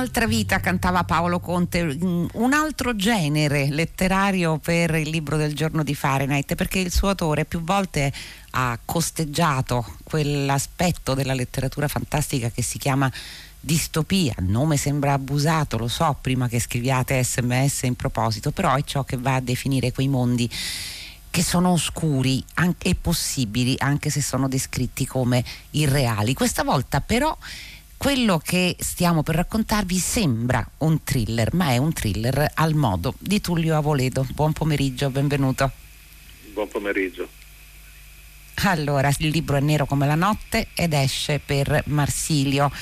Un'altra vita cantava Paolo Conte, mm, un altro genere letterario per il libro del giorno di Fahrenheit, perché il suo autore più volte ha costeggiato quell'aspetto della letteratura fantastica che si chiama distopia, il nome sembra abusato, lo so prima che scriviate sms in proposito, però è ciò che va a definire quei mondi che sono oscuri e possibili anche se sono descritti come irreali. Questa volta però quello che stiamo per raccontarvi sembra un thriller, ma è un thriller al modo di Tullio Avoledo. Buon pomeriggio, benvenuto. Buon pomeriggio. Allora, il libro è nero come la notte ed esce per Marsilio.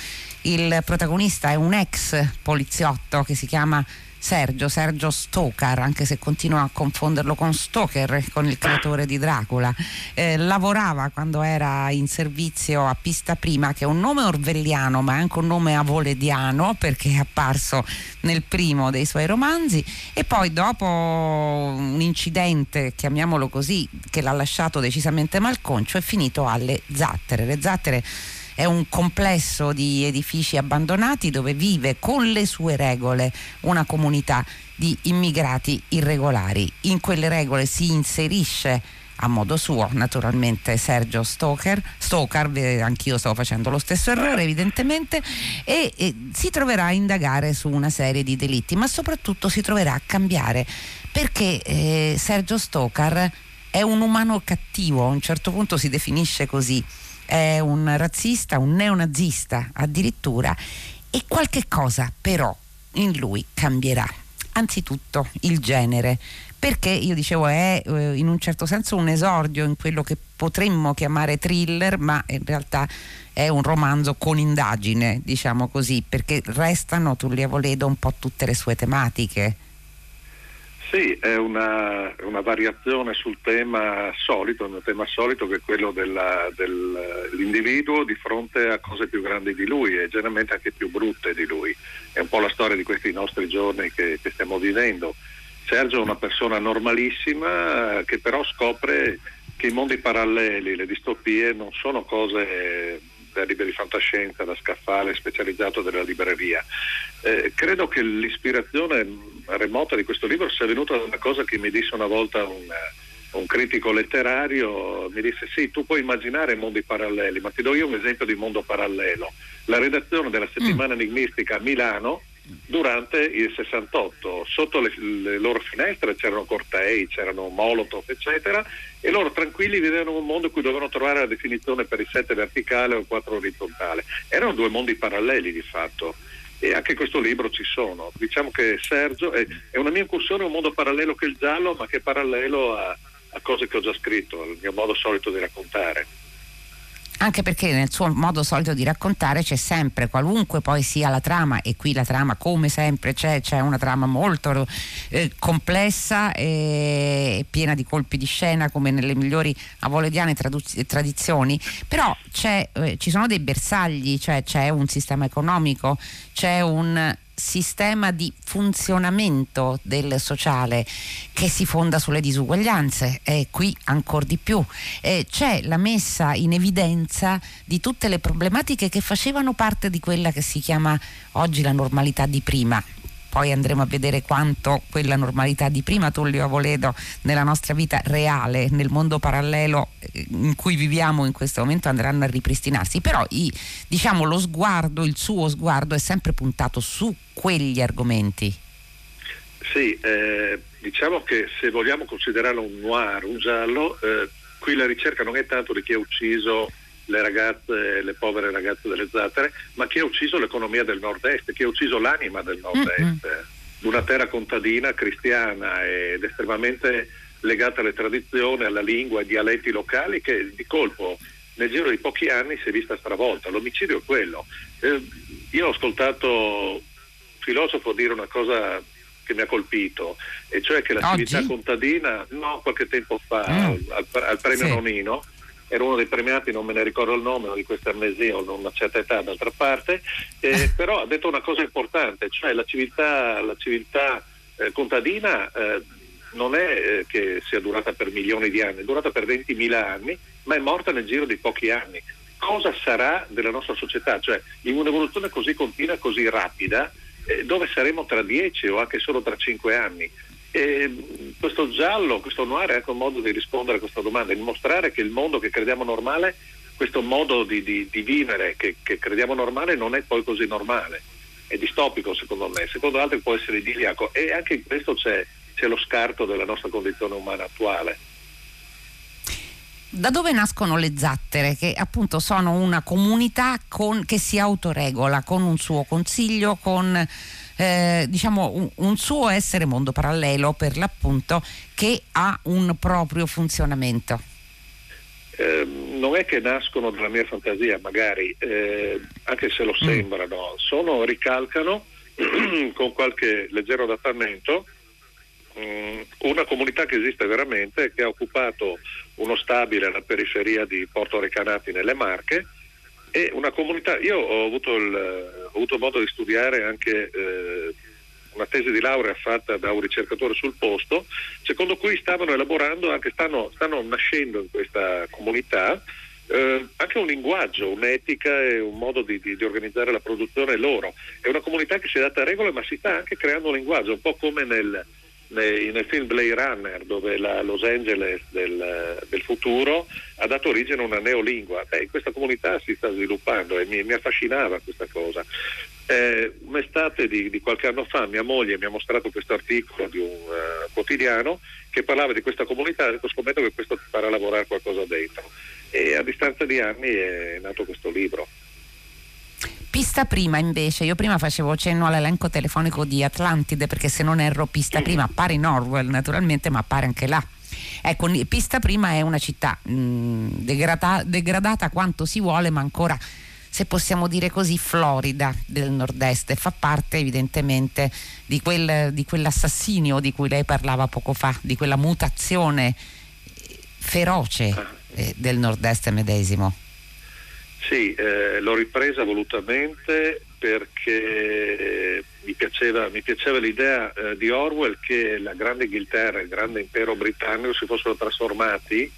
Il protagonista è un ex poliziotto che si chiama Sergio, Sergio Stoker, anche se continuo a confonderlo con Stoker, con il creatore di Dracula. Eh, lavorava quando era in servizio a Pista Prima, che è un nome orwelliano, ma è anche un nome avolediano, perché è apparso nel primo dei suoi romanzi. E poi, dopo un incidente, chiamiamolo così, che l'ha lasciato decisamente malconcio, è finito alle Zattere. Le Zattere è un complesso di edifici abbandonati dove vive con le sue regole una comunità di immigrati irregolari. In quelle regole si inserisce a modo suo, naturalmente Sergio Stoker, Stoker, anch'io stavo facendo lo stesso errore evidentemente, e, e, si troverà a indagare su una serie di delitti, ma soprattutto si troverà a cambiare perché eh, Sergio Stoker è un umano cattivo, a un certo punto si definisce così è un razzista, un neonazista addirittura e qualche cosa però in lui cambierà. Anzitutto il genere, perché io dicevo è eh, in un certo senso un esordio in quello che potremmo chiamare thriller, ma in realtà è un romanzo con indagine, diciamo così, perché restano Tullia Voledo un po' tutte le sue tematiche sì, è una, una, variazione sul tema solito, un tema solito che è quello dell'individuo di fronte a cose più grandi di lui e generalmente anche più brutte di lui. È un po' la storia di questi nostri giorni che, che stiamo vivendo. Sergio è una persona normalissima che però scopre che i mondi paralleli, le distopie non sono cose libri di fantascienza, da scaffale specializzato della libreria. Eh, credo che l'ispirazione remota di questo libro sia venuta da una cosa che mi disse una volta un, un critico letterario, mi disse sì, tu puoi immaginare mondi paralleli, ma ti do io un esempio di mondo parallelo. La redazione della settimana mm. enigmistica a Milano durante il 68. Sotto le, le, loro finestre c'erano cortei, c'erano molotov, eccetera, e loro tranquilli vivevano un mondo in cui dovevano trovare la definizione per il 7 verticale o il 4 orizzontale. Erano due mondi paralleli di fatto. E anche questo libro ci sono. Diciamo che Sergio è, è una mia incursione in un mondo parallelo che il giallo, ma che è parallelo a, a cose che ho già scritto, al mio modo solito di raccontare anche perché nel suo modo solito di raccontare c'è sempre, qualunque poi sia la trama, e qui la trama come sempre c'è, c'è una trama molto eh, complessa e piena di colpi di scena come nelle migliori avolediane traduz- tradizioni, però eh, ci sono dei bersagli, cioè c'è un sistema economico, c'è un sistema di funzionamento del sociale che si fonda sulle disuguaglianze e qui ancora di più. Eh, c'è la messa in evidenza di tutte le problematiche che facevano parte di quella che si chiama oggi la normalità di prima poi andremo a vedere quanto quella normalità di prima Tullio Avoledo nella nostra vita reale, nel mondo parallelo eh, in cui viviamo in questo momento andranno a ripristinarsi, però i, diciamo lo sguardo, il suo sguardo è sempre puntato su quegli argomenti. Sì, eh, diciamo che se vogliamo considerarlo un noir, un giallo, eh, qui la ricerca non è tanto di chi ha ucciso le ragazze, le povere ragazze delle zattere, ma chi ha ucciso l'economia del nord-est, chi ha ucciso l'anima del nord-est, mm-hmm. una terra contadina cristiana ed estremamente legata alle tradizioni, alla lingua, ai dialetti locali che di colpo nel giro di pochi anni si è vista stravolta. L'omicidio è quello. Eh, io ho ascoltato un filosofo dire una cosa che mi ha colpito, e cioè che l'attività Oggi? contadina, no, qualche tempo fa, mm. al, al, premio sì. Nonino, ero uno dei premiati, non me ne ricordo il nome, di questa amnesia, ho una certa età d'altra parte, eh, però ha detto una cosa importante, cioè la civiltà, la civiltà eh, contadina eh, non è eh, che sia durata per milioni di anni, è durata per 20.000 anni, ma è morta nel giro di pochi anni. Cosa sarà della nostra società? Cioè, in un'evoluzione così continua, così rapida, eh, dove saremo tra dieci o anche solo tra cinque anni? E questo giallo, questo noir è anche un modo di rispondere a questa domanda, di mostrare che il mondo che crediamo normale, questo modo di, di, di vivere che, che, crediamo normale non è poi così normale, è distopico secondo me, secondo altri può essere idilliaco e anche in questo c'è, c'è lo scarto della nostra condizione umana attuale. Da dove nascono le zattere? Che appunto sono una comunità con, che si autoregola con un suo consiglio, con eh, diciamo un, un, suo essere mondo parallelo per l'appunto che ha un proprio funzionamento. Eh, non è che nascono dalla mia fantasia, magari, eh, anche se lo mm. sembrano, sono, ricalcano con qualche leggero adattamento mm, una comunità che esiste veramente, che ha occupato uno stabile alla periferia di Porto Recanati nelle Marche è una comunità, io ho avuto, il, ho avuto modo di studiare anche eh, una tesi di laurea fatta da un ricercatore sul posto, secondo cui stavano elaborando, anche stanno, stanno nascendo in questa comunità, eh, anche un linguaggio, un'etica e un modo di, di, di, organizzare la produzione loro. È una comunità che si è data regole ma si sta anche creando un linguaggio, un po' come nel, nel, film Blade Runner dove la Los Angeles del, del, futuro ha dato origine a una neolingua. Beh, questa comunità si sta sviluppando e mi, mi affascinava questa cosa. Eh, un'estate di, di, qualche anno fa mia moglie mi ha mostrato questo articolo di un uh, quotidiano che parlava di questa comunità e scommetto che questo ti farà lavorare qualcosa dentro e a distanza di anni è nato questo libro. Pista prima invece, io prima facevo cenno all'elenco telefonico di Atlantide perché se non erro pista prima appare in Orwell naturalmente ma appare anche là. Ecco, pista prima è una città mh, mm, degrada- degradata quanto si vuole ma ancora se possiamo dire così, florida del nord-est e fa parte evidentemente di, quel, di quell'assassinio di cui lei parlava poco fa, di quella mutazione feroce eh, del nord-est medesimo. Sì, eh, l'ho ripresa volutamente perché mi piaceva, mi piaceva l'idea eh, di Orwell che la grande Inghilterra, il grande impero britannico si fossero trasformati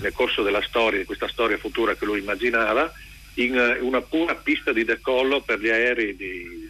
nel corso della storia, di questa storia futura che lui immaginava, in eh, una pura pista di decollo per gli aerei di,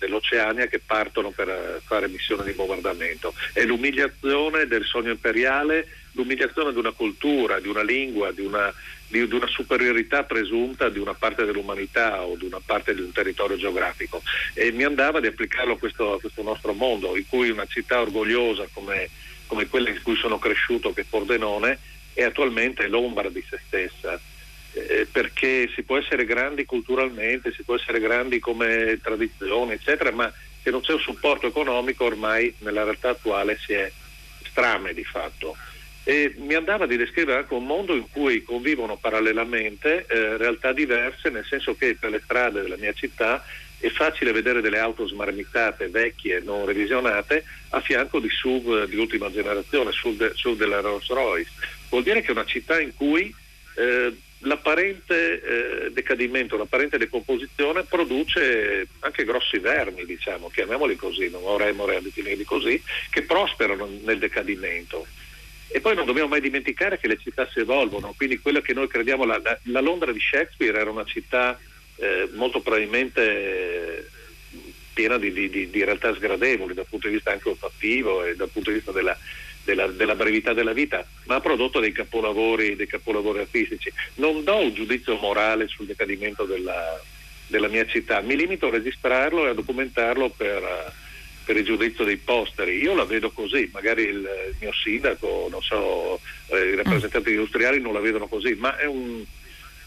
dell'Oceania che partono per eh, fare missioni di bombardamento. È l'umiliazione del sogno imperiale, l'umiliazione di una cultura, di una lingua, di una di, di, una superiorità presunta di una parte dell'umanità o di una parte di un territorio geografico e mi andava di applicarlo a questo, a questo nostro mondo in cui una città orgogliosa come, come, quella in cui sono cresciuto che è Pordenone è attualmente l'ombra di se stessa eh, perché si può essere grandi culturalmente, si può essere grandi come tradizione eccetera ma se non c'è un supporto economico ormai nella realtà attuale si è strame di fatto e mi andava di descrivere anche un mondo in cui convivono parallelamente eh, realtà diverse, nel senso che per le strade della mia città è facile vedere delle auto smarmitate, vecchie, non revisionate, a fianco di SUV di ultima generazione, SUV, de, SUV della Rolls Royce. Vuol dire che è una città in cui eh, l'apparente eh, decadimento, l'apparente decomposizione produce anche grossi vermi, diciamo, chiamiamoli così, non vorremmo definirli così, che prosperano nel decadimento. E poi non dobbiamo mai dimenticare che le città si evolvono, quindi quello che noi crediamo, la, la, Londra di Shakespeare era una città eh, molto probabilmente piena di, di, di, realtà sgradevoli dal punto di vista anche olfattivo e dal punto di vista della, della, della, brevità della vita, ma ha prodotto dei capolavori, dei capolavori artistici. Non do un giudizio morale sul decadimento della, della mia città, mi limito a registrarlo e a documentarlo per per il giudizio dei posteri. Io la vedo così, magari il, il mio sindaco, non so, eh, i rappresentanti industriali non la vedono così, ma è un,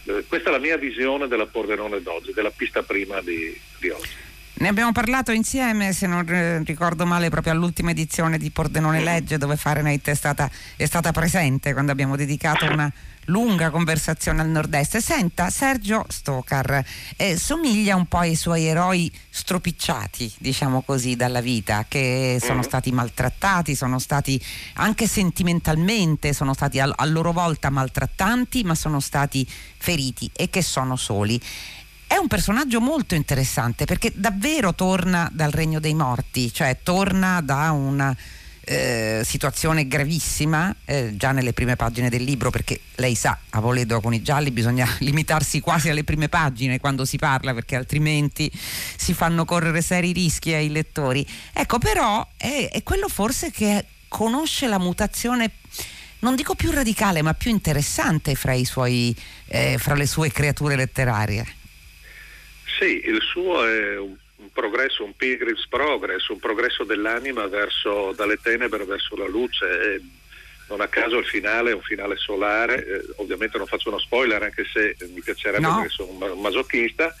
eh, questa è la mia visione della Pordenone d'oggi, della pista prima di, di oggi. Ne abbiamo parlato insieme, se non ricordo male, proprio all'ultima edizione di Pordenone. Legge, dove Fahrenheit è stata, è stata presente quando abbiamo dedicato una lunga conversazione al nord-est. Senta, Sergio Stocar eh, somiglia un po' ai suoi eroi stropicciati, diciamo così, dalla vita, che sono mm. stati maltrattati, sono stati anche sentimentalmente, sono stati a, a loro volta maltrattanti, ma sono stati feriti e che sono soli. È un personaggio molto interessante perché davvero torna dal regno dei morti, cioè torna da una eh, situazione gravissima eh, già nelle prime pagine del libro perché lei sa a Voledo con i gialli bisogna limitarsi quasi alle prime pagine quando si parla perché altrimenti si fanno correre seri rischi ai lettori. Ecco però è, è quello forse che conosce la mutazione non dico più radicale ma più interessante fra, suoi, eh, fra le sue creature letterarie sì, il suo è un un progresso, un pilgrim's progress, un progresso dell'anima verso, dalle tenebre verso la luce. E non a caso il finale è un finale solare, eh, ovviamente non faccio uno spoiler anche se mi piacerebbe no. perché sono un masochista,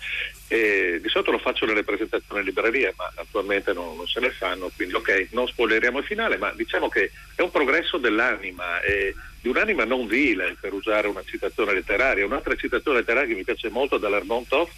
e di solito lo faccio nelle presentazioni in libreria, ma attualmente non, non, se ne fanno, quindi ok, non spoileriamo il finale, ma diciamo che è un progresso dell'anima, e di un'anima non vile, per usare una citazione letteraria. Un'altra citazione letteraria che mi piace molto da Lermontov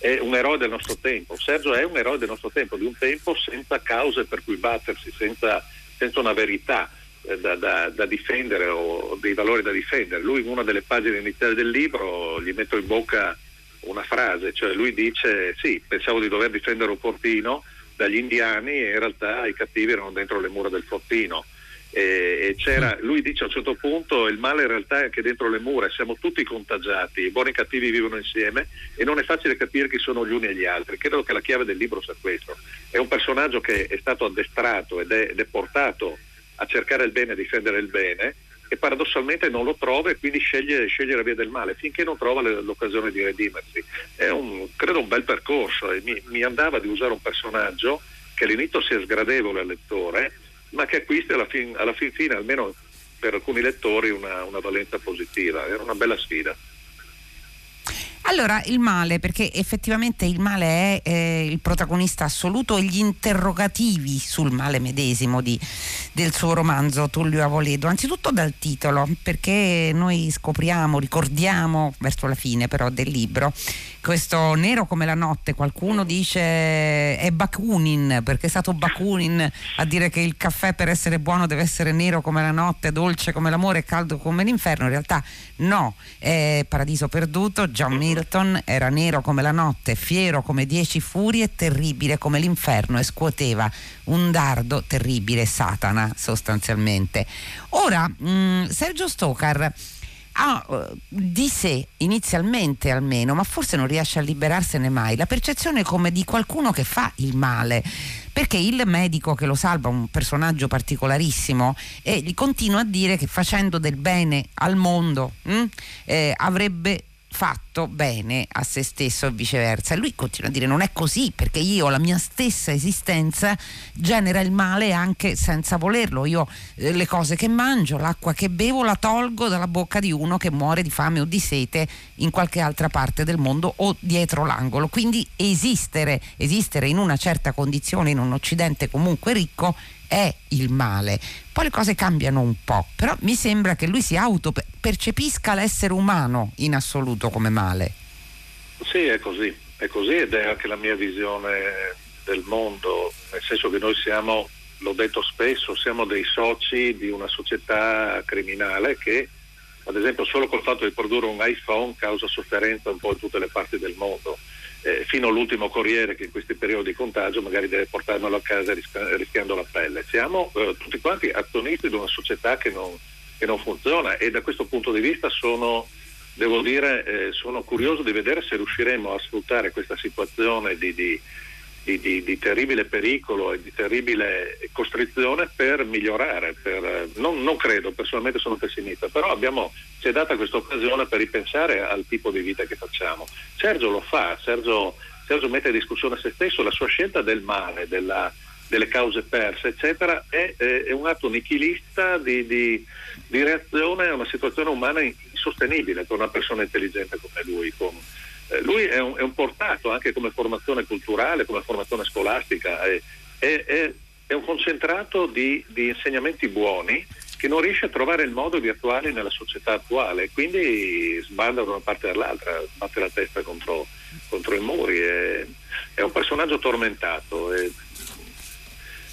è un eroe del nostro tempo. Sergio è un eroe del nostro tempo, di un tempo senza cause per cui battersi, senza, senza una verità eh, da, da, da, difendere o dei valori da difendere. Lui in una delle pagine iniziali del libro gli metto in bocca una frase, cioè lui dice sì, pensavo di dover difendere un fortino dagli indiani e in realtà i cattivi erano dentro le mura del fortino e, c'era, lui dice a un certo punto il male in realtà è anche dentro le mura, siamo tutti contagiati, i buoni e i cattivi vivono insieme e non è facile capire chi sono gli uni e gli altri. Credo che la chiave del libro sia questo. È un personaggio che è stato addestrato ed è, ed è portato a cercare il bene, a difendere il bene e paradossalmente non lo trova e quindi sceglie, sceglie la via del male finché non trova l'occasione di redimersi. È un, credo un bel percorso e mi, mi andava di usare un personaggio che all'inizio sia sgradevole al lettore ma che acquisti alla fin, alla fin fine, almeno per alcuni lettori, una, una valenza positiva. Era una bella sfida. Allora, il male, perché effettivamente il male è eh, il protagonista assoluto e gli interrogativi sul male medesimo di, del suo romanzo Tullio Avoledo, anzitutto dal titolo, perché noi scopriamo, ricordiamo verso la fine però del libro, questo nero come la notte, qualcuno dice è Bakunin, perché è stato Bakunin a dire che il caffè per essere buono deve essere nero come la notte, dolce come l'amore caldo come l'inferno, in realtà no, è Paradiso perduto, John Milton era nero come la notte, fiero come dieci furie, terribile come l'inferno e scuoteva un dardo terribile, Satana sostanzialmente. Ora, mh, mm, Sergio Stoker ha uh, di sé, inizialmente almeno, ma forse non riesce a liberarsene mai, la percezione come di qualcuno che fa il male. Perché il medico che lo salva, un personaggio particolarissimo, e gli continua a dire che facendo del bene al mondo mh, hm, eh, avrebbe fatto bene a se stesso e viceversa. E lui continua a dire non è così perché io la mia stessa esistenza genera il male anche senza volerlo. Io eh, le cose che mangio, l'acqua che bevo la tolgo dalla bocca di uno che muore di fame o di sete in qualche altra parte del mondo o dietro l'angolo. Quindi esistere, esistere in una certa condizione in un occidente comunque ricco è il male. Poi le cose cambiano un po', però mi sembra che lui si auto-percepisca l'essere umano in assoluto come male. Sì, è così, è così ed è anche la mia visione del mondo, nel senso che noi siamo, l'ho detto spesso, siamo dei soci di una società criminale che ad esempio solo col fatto di produrre un iPhone causa sofferenza un po' in tutte le parti del mondo eh, fino all'ultimo corriere che in questi periodi di contagio magari deve portarmelo a casa rischi- rischiando la pelle. Siamo eh, tutti quanti azionisti di una società che non, che non, funziona e da questo punto di vista sono, devo dire, eh, sono curioso di vedere se riusciremo a sfruttare questa situazione di, di di, di, di, terribile pericolo e di terribile costrizione per migliorare. Per, non, non, credo, personalmente sono pessimista, però abbiamo, ci è data questa occasione per ripensare al tipo di vita che facciamo. Sergio lo fa, Sergio, Sergio mette in discussione se stesso, la sua scelta del male, della, delle cause perse, eccetera, è, è un atto nichilista di, di, di, reazione a una situazione umana insostenibile per una persona intelligente come lui. Con, eh, lui è un, è un, portato anche come formazione culturale, come formazione scolastica, è, è, è un concentrato di, di, insegnamenti buoni che non riesce a trovare il modo di attuarli nella società attuale, quindi sbanda da una parte all'altra, batte la testa contro, contro i muri, è, un personaggio tormentato.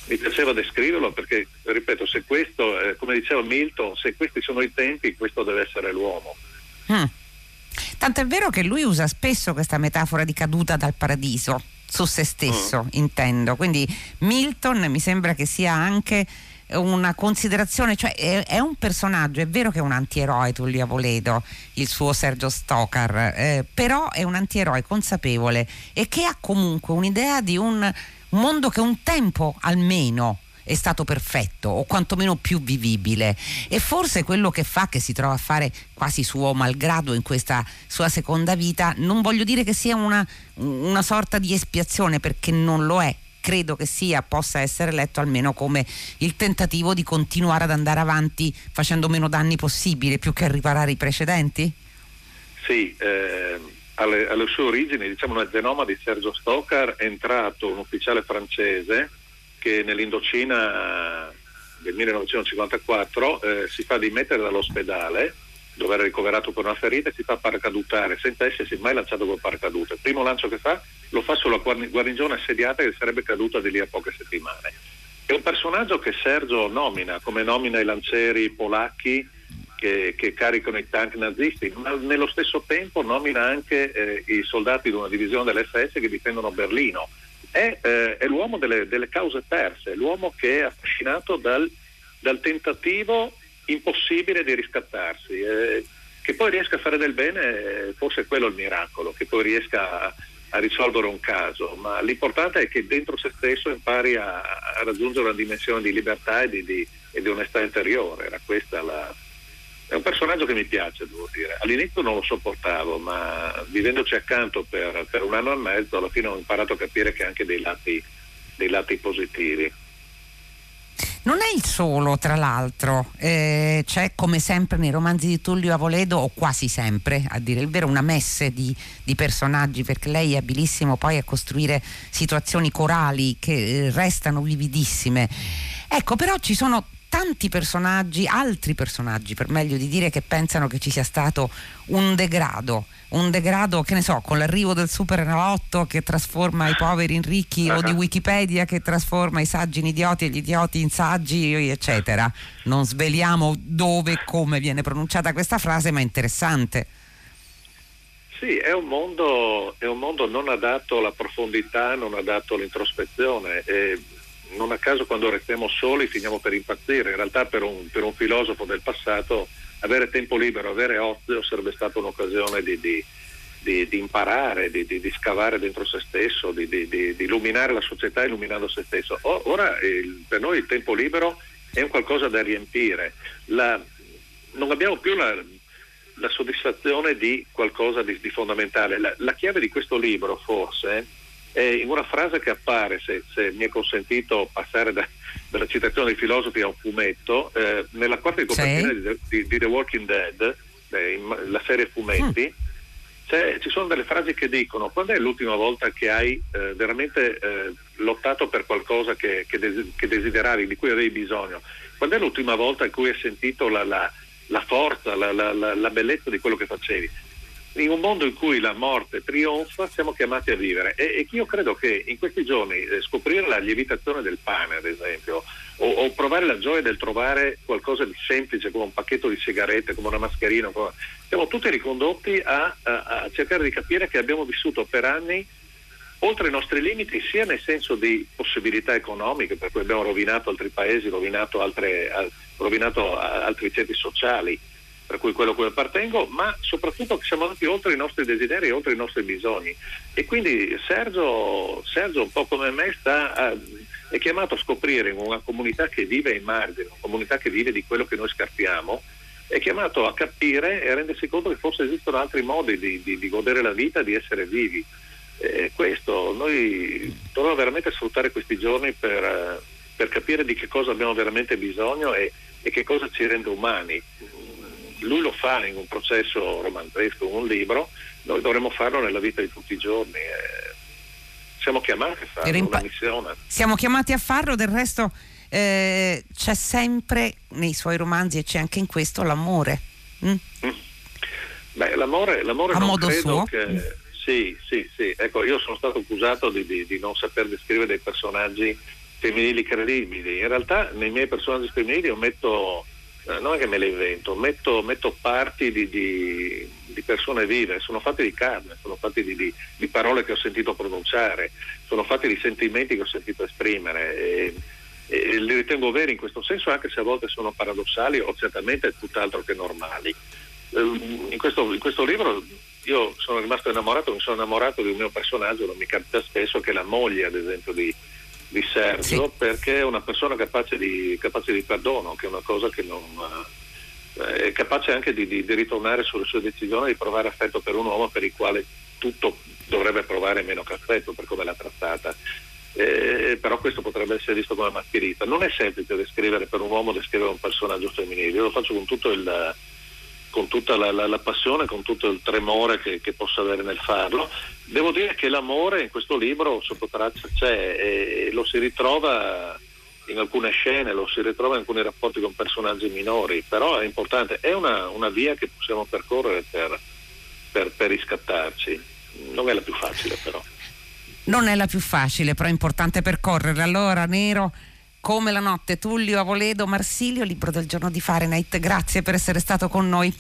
mi piaceva descriverlo perché, ripeto, se questo, eh, come diceva Milton, se questi sono i tempi, questo deve essere l'uomo. Mm. Tanto è vero che lui usa spesso questa metafora di caduta dal paradiso su se stesso, mm. intendo. Quindi Milton mi sembra che sia anche una considerazione, cioè è, è, un personaggio, è vero che è un antieroe Tullio Avoledo, il suo Sergio Stocar, eh, però è un antieroe consapevole e che ha comunque un'idea di un mondo che un tempo almeno è stato perfetto o quantomeno più vivibile e forse quello che fa che si trova a fare quasi suo malgrado in questa sua seconda vita non voglio dire che sia una, una sorta di espiazione perché non lo è credo che sia, possa essere letto almeno come il tentativo di continuare ad andare avanti facendo meno danni possibile più che a riparare i precedenti? Sì, eh, alle, alle, sue origini diciamo nel genoma di Sergio Stockar è entrato un ufficiale francese che nell'Indocina del 1954 eh, si fa dimettere dall'ospedale dove era ricoverato per una ferita e si fa paracadutare senza essersi mai lanciato col paracadute. Il primo lancio che fa lo fa sulla guarnigione assediata che sarebbe caduta di lì a poche settimane. È un personaggio che Sergio nomina, come nomina i lancieri polacchi che, che caricano i tank nazisti, ma nello stesso tempo nomina anche eh, i soldati di una divisione dell'SS che difendono Berlino. È, eh, è l'uomo delle, delle, cause perse, è l'uomo che è affascinato dal, dal tentativo impossibile di riscattarsi. Eh, che poi riesca a fare del bene, eh, forse è quello il miracolo, che poi riesca a, a, risolvere un caso, ma l'importante è che dentro se stesso impari a, a raggiungere una dimensione di libertà e di, di, e di onestà interiore. Era questa la, è un personaggio che mi piace, devo dire. All'inizio non lo sopportavo, ma vivendoci accanto per, per un anno e mezzo, alla fine ho imparato a capire che ha anche dei lati, dei lati positivi. Non è il solo, tra l'altro, eh, c'è come sempre nei romanzi di Tullio Avoledo, o quasi sempre, a dire il vero, una messe di, di personaggi, perché lei è abilissimo poi a costruire situazioni corali che eh, restano vividissime. Ecco, però ci sono tanti personaggi, altri personaggi per meglio di dire, che pensano che ci sia stato un degrado, un degrado che ne so, con l'arrivo del super enalotto che trasforma i poveri in ricchi o di Wikipedia che trasforma i saggi in idioti e gli idioti in saggi, eccetera. Non sveliamo dove e come viene pronunciata questa frase, ma è interessante. Sì, è un, mondo, è un mondo non adatto alla profondità, non adatto all'introspezione. E non a caso quando restiamo soli finiamo per impazzire. In realtà per un, per un filosofo del passato avere tempo libero, avere ozio sarebbe stata un'occasione di, di, di, di imparare, di, scavare dentro se stesso, di, illuminare la società illuminando se stesso. Ora il, per noi il tempo libero è un qualcosa da riempire. La, non abbiamo più la, la, soddisfazione di qualcosa di, fondamentale. La, la chiave di questo libro forse eh, in una frase che appare, se, se mi è consentito passare da, dalla citazione dei filosofi a un fumetto, eh, nella quarta di copertina di, di, di, The Walking Dead, eh, in, la serie fumetti, mm. ci sono delle frasi che dicono quando è l'ultima volta che hai eh, veramente eh, lottato per qualcosa che, che, des- che, desideravi, di cui avevi bisogno? Quando è l'ultima volta in cui hai sentito la, la, la forza, la, la bellezza di quello che facevi? In un mondo in cui la morte trionfa siamo chiamati a vivere. E, e io credo che in questi giorni eh, scoprire la lievitazione del pane ad esempio o, o, provare la gioia del trovare qualcosa di semplice come un pacchetto di sigarette, come una mascherina, come... siamo tutti ricondotti a, a, a cercare di capire che abbiamo vissuto per anni oltre i nostri limiti sia nel senso di possibilità economiche per cui abbiamo rovinato altri paesi, rovinato, altre, rovinato altri ceti sociali per cui quello a cui appartengo, ma soprattutto che siamo andati oltre i nostri desideri e oltre i nostri bisogni. E quindi Sergio, Sergio un po' come me, sta, è chiamato a scoprire in una comunità che vive ai margini, una comunità che vive di quello che noi scarpiamo, è chiamato a capire e a rendersi conto che forse esistono altri modi di, di, di godere la vita, di essere vivi. E questo, noi dovremmo veramente sfruttare questi giorni per, per, capire di che cosa abbiamo veramente bisogno e, e che cosa ci rende umani lui lo fa in un processo romanzesco, in un libro, noi dovremmo farlo nella vita di tutti i giorni. Eh, siamo chiamati a farlo, impa- una missione. Siamo chiamati a farlo, del resto eh, c'è sempre nei suoi romanzi e c'è anche in questo l'amore. Mm? Mm. Beh, l'amore, l'amore a modo suo. Che, sì, sì, sì. Ecco, io sono stato accusato di, di, di non saper descrivere dei personaggi femminili credibili. In realtà nei miei personaggi femminili io metto non è che me le invento, metto, metto parti di, di, di, persone vive, sono fatti di carne, sono fatti di, di, parole che ho sentito pronunciare, sono fatti di sentimenti che ho sentito esprimere. E, e li ritengo veri in questo senso anche se a volte sono paradossali o certamente tutt'altro che normali. Ehm, in questo, in questo libro io sono rimasto innamorato, mi sono innamorato di un mio personaggio, non mi capita spesso, che è la moglie ad esempio di, di Sergio, sì. perché è una persona capace di, capace di, perdono, che è una cosa che non... Eh, è capace anche di, di, di, ritornare sulle sue decisioni, di provare affetto per un uomo per il quale tutto dovrebbe provare meno che affetto per come l'ha trattata. Eh, però questo potrebbe essere visto come mascherita. Non è semplice descrivere per un uomo descrivere un personaggio femminile, io lo faccio con tutto il con tutta la, la, la, passione, con tutto il tremore che, che posso avere nel farlo. Devo dire che l'amore in questo libro sotto traccia c'è e lo si ritrova in alcune scene, lo si ritrova in alcuni rapporti con personaggi minori, però è importante, è una, una via che possiamo percorrere per, per, per riscattarci, non è la più facile però. Non è la più facile, però è importante percorrere. Allora, Nero, come la notte, Tullio Avoledo Marsilio, libro del giorno di Fahrenheit. Grazie per essere stato con noi.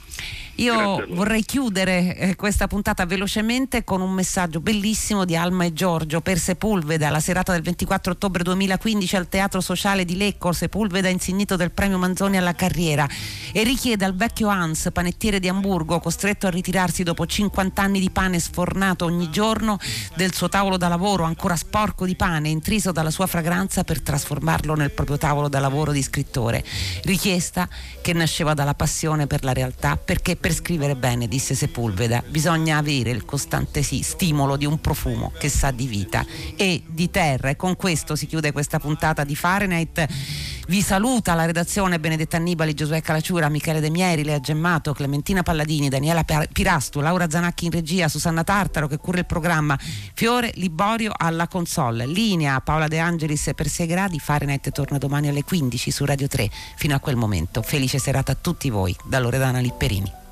Io vorrei chiudere eh, questa puntata velocemente con un messaggio bellissimo di Alma e Giorgio per Sepulveda, la serata del 24 ottobre 2015 al Teatro Sociale di Lecco. Sepulveda insignito del premio Manzoni alla carriera e richiede al vecchio Hans, panettiere di Amburgo, costretto a ritirarsi dopo 50 anni di pane sfornato ogni giorno del suo tavolo da lavoro, ancora sporco di pane, intriso dalla sua fragranza per trasformarlo nel proprio tavolo da lavoro di scrittore. Richiesta che nasceva dalla passione per la realtà, perché per per scrivere bene, disse Sepulveda, bisogna avere il costante sì, stimolo di un profumo che sa di vita e di terra. E con questo si chiude questa puntata di Fahrenheit. Vi saluta la redazione Benedetta Annibali, Giosuè Calacciura, Michele De Mieri, Lea Gemmato, Clementina Palladini, Daniela Pirastu, Laura Zanacchi in regia, Susanna Tartaro che cura il programma, Fiore Liborio alla console. Linea Paola De Angelis per 6 gradi. Fahrenheit torna domani alle 15 su Radio 3. Fino a quel momento, felice serata a tutti voi da Loredana Lipperini.